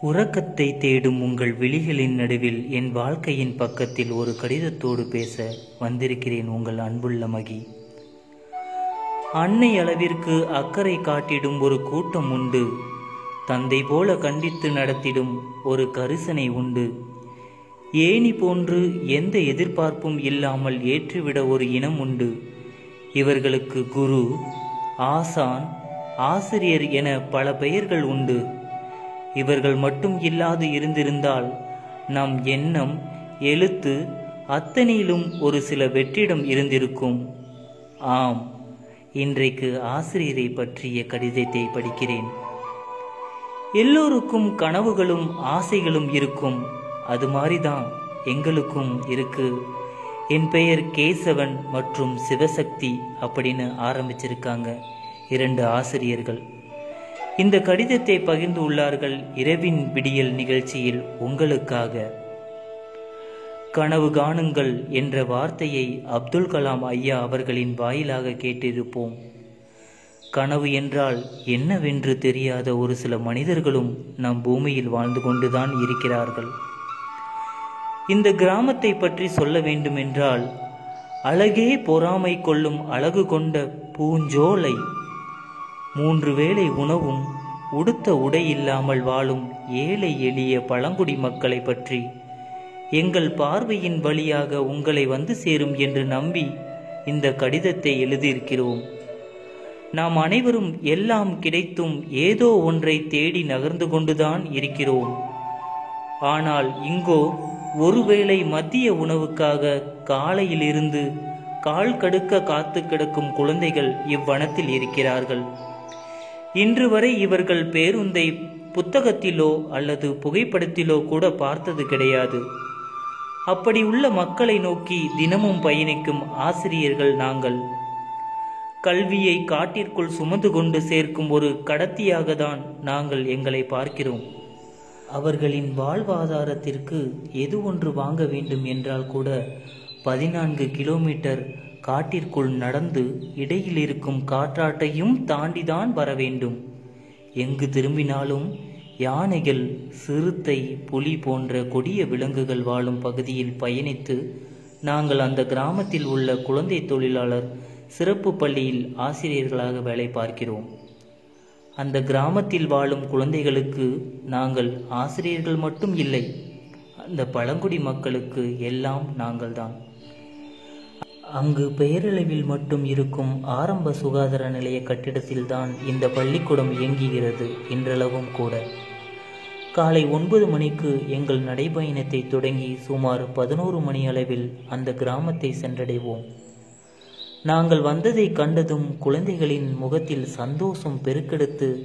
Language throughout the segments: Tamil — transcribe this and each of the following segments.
உறக்கத்தை தேடும் உங்கள் விழிகளின் நடுவில் என் வாழ்க்கையின் பக்கத்தில் ஒரு கடிதத்தோடு பேச வந்திருக்கிறேன் உங்கள் அன்புள்ள மகி. அன்னை அளவிற்கு அக்கறை காட்டிடும் ஒரு கூட்டம் உண்டு. தந்தை போல கண்டித்து நடத்திடும் ஒரு கரிசனை உண்டு. ஏணி போன்று எந்த எதிர்பார்ப்பும் இல்லாமல் ஏற்றுவிட ஒரு இனம் உண்டு. இவர்களுக்கு குரு ஆசான் ஆசிரியர் என பல பெயர்கள் உண்டு. இவர்கள் மட்டும் இல்லாது இருந்திருந்தால் நம் எண்ணம் எழுத்து அத்தனையிலும் ஒரு சில வெற்றிடம் இருந்திருக்கும். ஆம் இன்றைக்கு ஆசிரியரை பற்றிய கடிதத்தை படிக்கிறேன். எல்லோருக்கும் கனவுகளும் ஆசைகளும் இருக்கும். அது மாதிரிதான் எங்களுக்கும் இருக்கு. என் பெயர் கேசவன் மற்றும் சிவசக்தி அப்படின்னு ஆரம்பிச்சிருக்காங்க இரண்டு ஆசிரியர்கள். இந்த கடிதத்தை பகிர்ந்து உள்ளார்கள் இரவின் விடியல் நிகழ்ச்சியில் உங்களுக்காக. கனவு காணுங்கள் என்ற வார்த்தையை அப்துல் கலாம் ஐயா அவர்களின் வாயிலாக கேட்டிருப்போம். கனவு என்றால் என்னவென்று தெரியாத ஒரு சில மனிதர்களும் நம் பூமியில் வாழ்ந்து கொண்டுதான் இருக்கிறார்கள். இந்த கிராமத்தை பற்றி சொல்ல வேண்டுமென்றால் அழகே பொறாமை கொள்ளும் அழகு கொண்ட பூஞ்சோலை மூன்று வேளை உணவும் உடுத்த உடை இல்லாமல் வாழும் ஏழை எளிய பழங்குடி மக்களை பற்றி. எங்கள் பார்வையின் வழியாக உங்களை வந்து சேரும் என்று நம்பி இந்த கடிதத்தை எழுதியிருக்கிறோம். நாம் அனைவரும் எல்லாம் கிடைத்தும் ஏதோ ஒன்றை தேடி நகர்ந்து கொண்டுதான் இருக்கிறோம். ஆனால் இங்கோ ஒருவேளை மதிய உணவுக்காக காலையிலிருந்து கால் கடுக்க காத்து கிடக்கும் குழந்தைகள் இவ்வனத்தில் இருக்கிறார்கள். இன்று வரை இவர்கள் பேருந்தை புத்தகத்திலோ அல்லது புகைப்படத்திலோ கூட பார்த்தது கிடையாது. அப்படி உள்ள மக்களை நோக்கி தினமும் பயணிக்கும் ஆசிரியர்கள் நாங்கள். கல்வியை காட்டிற்குள் சுமந்து கொண்டு சேர்க்கும் ஒரு கடத்தியாக தான் நாங்கள் எங்களை பார்க்கிறோம். அவர்களின் வாழ்வாதாரத்திற்கு எது ஒன்று வாங்க வேண்டும் என்றால் கூட பதினான்கு கிலோமீட்டர் காட்டிற்குள் நடந்து இடையில் இருக்கும் காற்றாட்டையும் தாண்டிதான் வர வேண்டும் எங்கு திரும்பினாலும் யானைகள் சிறுத்தை புலி போன்ற கொடிய விலங்குகள் வாழும் பகுதியில் பயணித்து நாங்கள் அந்த கிராமத்தில் உள்ள குழந்தை தொழிலாளர் சிறப்பு பள்ளியில் ஆசிரியர்களாக வேலை பார்க்கிறோம். அந்த கிராமத்தில் வாழும் குழந்தைகளுக்கு நாங்கள் ஆசிரியர்கள் மட்டும் இல்லை அந்த பழங்குடி மக்களுக்கு எல்லாம் நாங்கள்தான். அங்கு பெயரளவில் மட்டும் இருக்கும் ஆரம்ப சுகாதார நிலைய கட்டிடத்தில்தான் இந்த பள்ளிக்கூடம் இயங்குகிறது இன்றளவும் கூட. காலை ஒன்பது மணிக்கு எங்கள் நடைபயணத்தை தொடங்கி சுமார் பதினோரு மணி அளவில் அந்த கிராமத்தை சென்றடைவோம். நாங்கள் வந்ததை கண்டதும் குழந்தைகளின் முகத்தில் சந்தோஷம் பெருக்கெடுத்து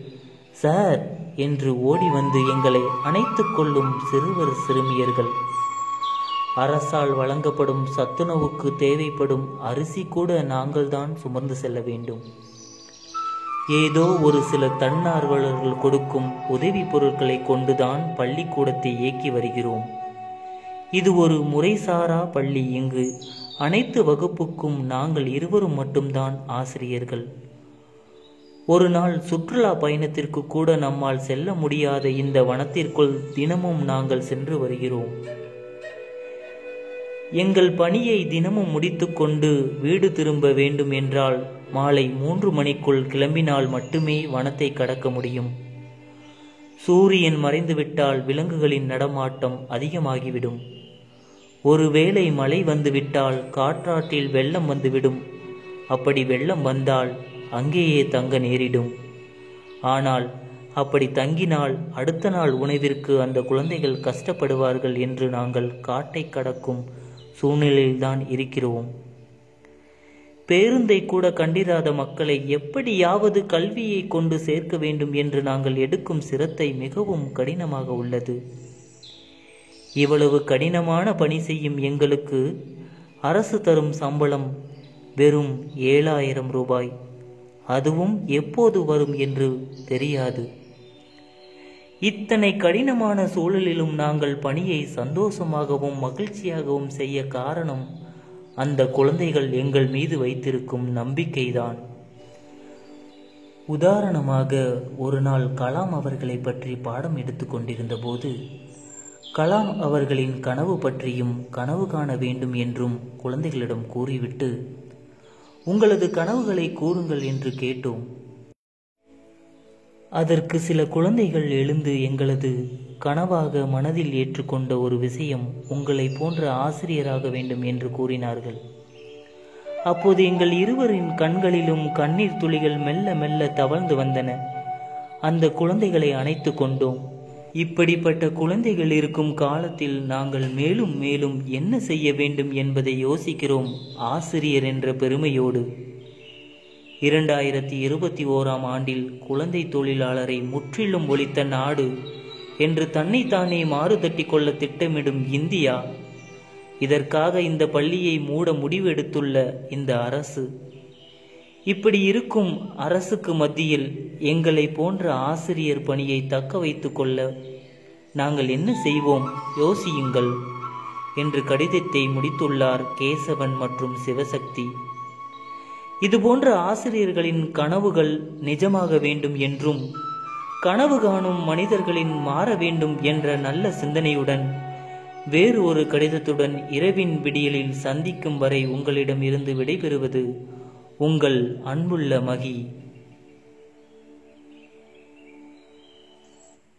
சார் என்று ஓடி வந்து எங்களை அணைத்து கொள்ளும் சிறுவர் சிறுமியர்கள். அரசால் வழங்கப்படும் சத்துணவுக்கு தேவைப்படும் அரிசி கூட நாங்கள்தான் சுமந்து செல்ல வேண்டும். ஏதோ ஒரு சில தன்னார்வலர்கள் கொடுக்கும் உதவி பொருட்களை கொண்டுதான் பள்ளிக்கூடத்தை இயக்கி வருகிறோம். இது ஒரு முறைசாரா பள்ளி இங்கு. அனைத்து வகுப்புக்கும் நாங்கள் இருவரும் மட்டும்தான் ஆசிரியர்கள். ஒரு நாள் சுற்றுலா பயணத்திற்கு கூட நம்மால் செல்ல முடியாத இந்த வனத்திற்குள் தினமும் நாங்கள் சென்று வருகிறோம். எங்கள் பணியை தினமும் முடித்துக்கொண்டு வீடு திரும்ப வேண்டும் என்றால் மாலை மூன்று மணிக்குள் கிளம்பினால் மட்டுமே வனத்தை கடக்க முடியும். சூரியன் மறைந்துவிட்டால் விலங்குகளின் நடமாட்டம் அதிகமாகிவிடும். ஒருவேளை மழை வந்துவிட்டால் காற்றாற்றில் வெள்ளம் வந்துவிடும். அப்படி வெள்ளம் வந்தால் அங்கேயே தங்க நேரிடும். ஆனால் அப்படி தங்கினால் அடுத்த நாள் உணவிற்கு அந்த குழந்தைகள் கஷ்டப்படுவார்கள் என்று நாங்கள் காட்டை கடக்கும் சூழ்நிலையில்தான் இருக்கிறோம். பேருந்தை கூட கண்டிராத மக்களை எப்படியாவது கல்வியை கொண்டு சேர்க்க வேண்டும் என்று நாங்கள் எடுக்கும் சிரத்தை மிகவும் கடினமாக உள்ளது. இவ்வளவு கடினமான பணி செய்யும் எங்களுக்கு அரசு தரும் சம்பளம் வெறும் ஏழாயிரம் ரூபாய். அதுவும் எப்போது வரும் என்று தெரியாது. இத்தனை கடினமான சூழலிலும் நாங்கள் பணியை சந்தோஷமாகவும் மகிழ்ச்சியாகவும் செய்ய காரணம் அந்த குழந்தைகள் எங்கள் மீது வைத்திருக்கும் நம்பிக்கைதான். உதாரணமாக ஒரு நாள் கலாம் அவர்களை பற்றி பாடம் எடுத்துக்கொண்டிருந்த போது கலாம் அவர்களின் கனவு பற்றியும் கனவு காண வேண்டும் என்றும் குழந்தைகளிடம் கூறிவிட்டு உங்களது கனவுகளை கூறுங்கள் என்று கேட்டோம். அதற்கு சில குழந்தைகள் எழுந்து எங்களது கனவாக மனதில் ஏற்றுக்கொண்ட ஒரு விஷயம் உங்களை போன்ற ஆசிரியராக வேண்டும் என்று கூறினார்கள். அப்போது எங்கள் இருவரின் கண்களிலும் கண்ணீர் துளிகள் மெல்ல மெல்ல தவழ்ந்து வந்தன. அந்த குழந்தைகளை அணைத்து கொண்டோம். இப்படிப்பட்ட குழந்தைகள் இருக்கும் காலத்தில் நாங்கள் மேலும் மேலும் என்ன செய்ய வேண்டும் என்பதை யோசிக்கிறோம் ஆசிரியர் என்ற பெருமையோடு. இரண்டாயிரத்தி இருபத்தி ஓராம் ஆண்டில் குழந்தை தொழிலாளரை முற்றிலும் ஒழித்த நாடு என்று தன்னைத்தானே மாறுதட்டி கொள்ள திட்டமிடும் இந்தியா இதற்காக இந்த பள்ளியை மூட முடிவெடுத்துள்ள இந்த அரசு. இப்படி இருக்கும் அரசுக்கு மத்தியில் எங்களை போன்ற ஆசிரியர் பணியை தக்க வைத்து கொள்ள நாங்கள் என்ன செய்வோம்? யோசியுங்கள் என்று கடிதத்தை முடித்துள்ளார் கேசவன் மற்றும் சிவசக்தி. இதுபோன்ற ஆசிரியர்களின் கனவுகள் நிஜமாக வேண்டும் என்றும் கனவு காணும் மனிதர்களின் மாற வேண்டும் என்ற நல்ல சிந்தனையுடன் வேறு ஒரு கடிதத்துடன் இரவின் விடியலில் சந்திக்கும் வரை உங்களிடம் இருந்து விடைபெறுவது உங்கள் அன்புள்ள மகி.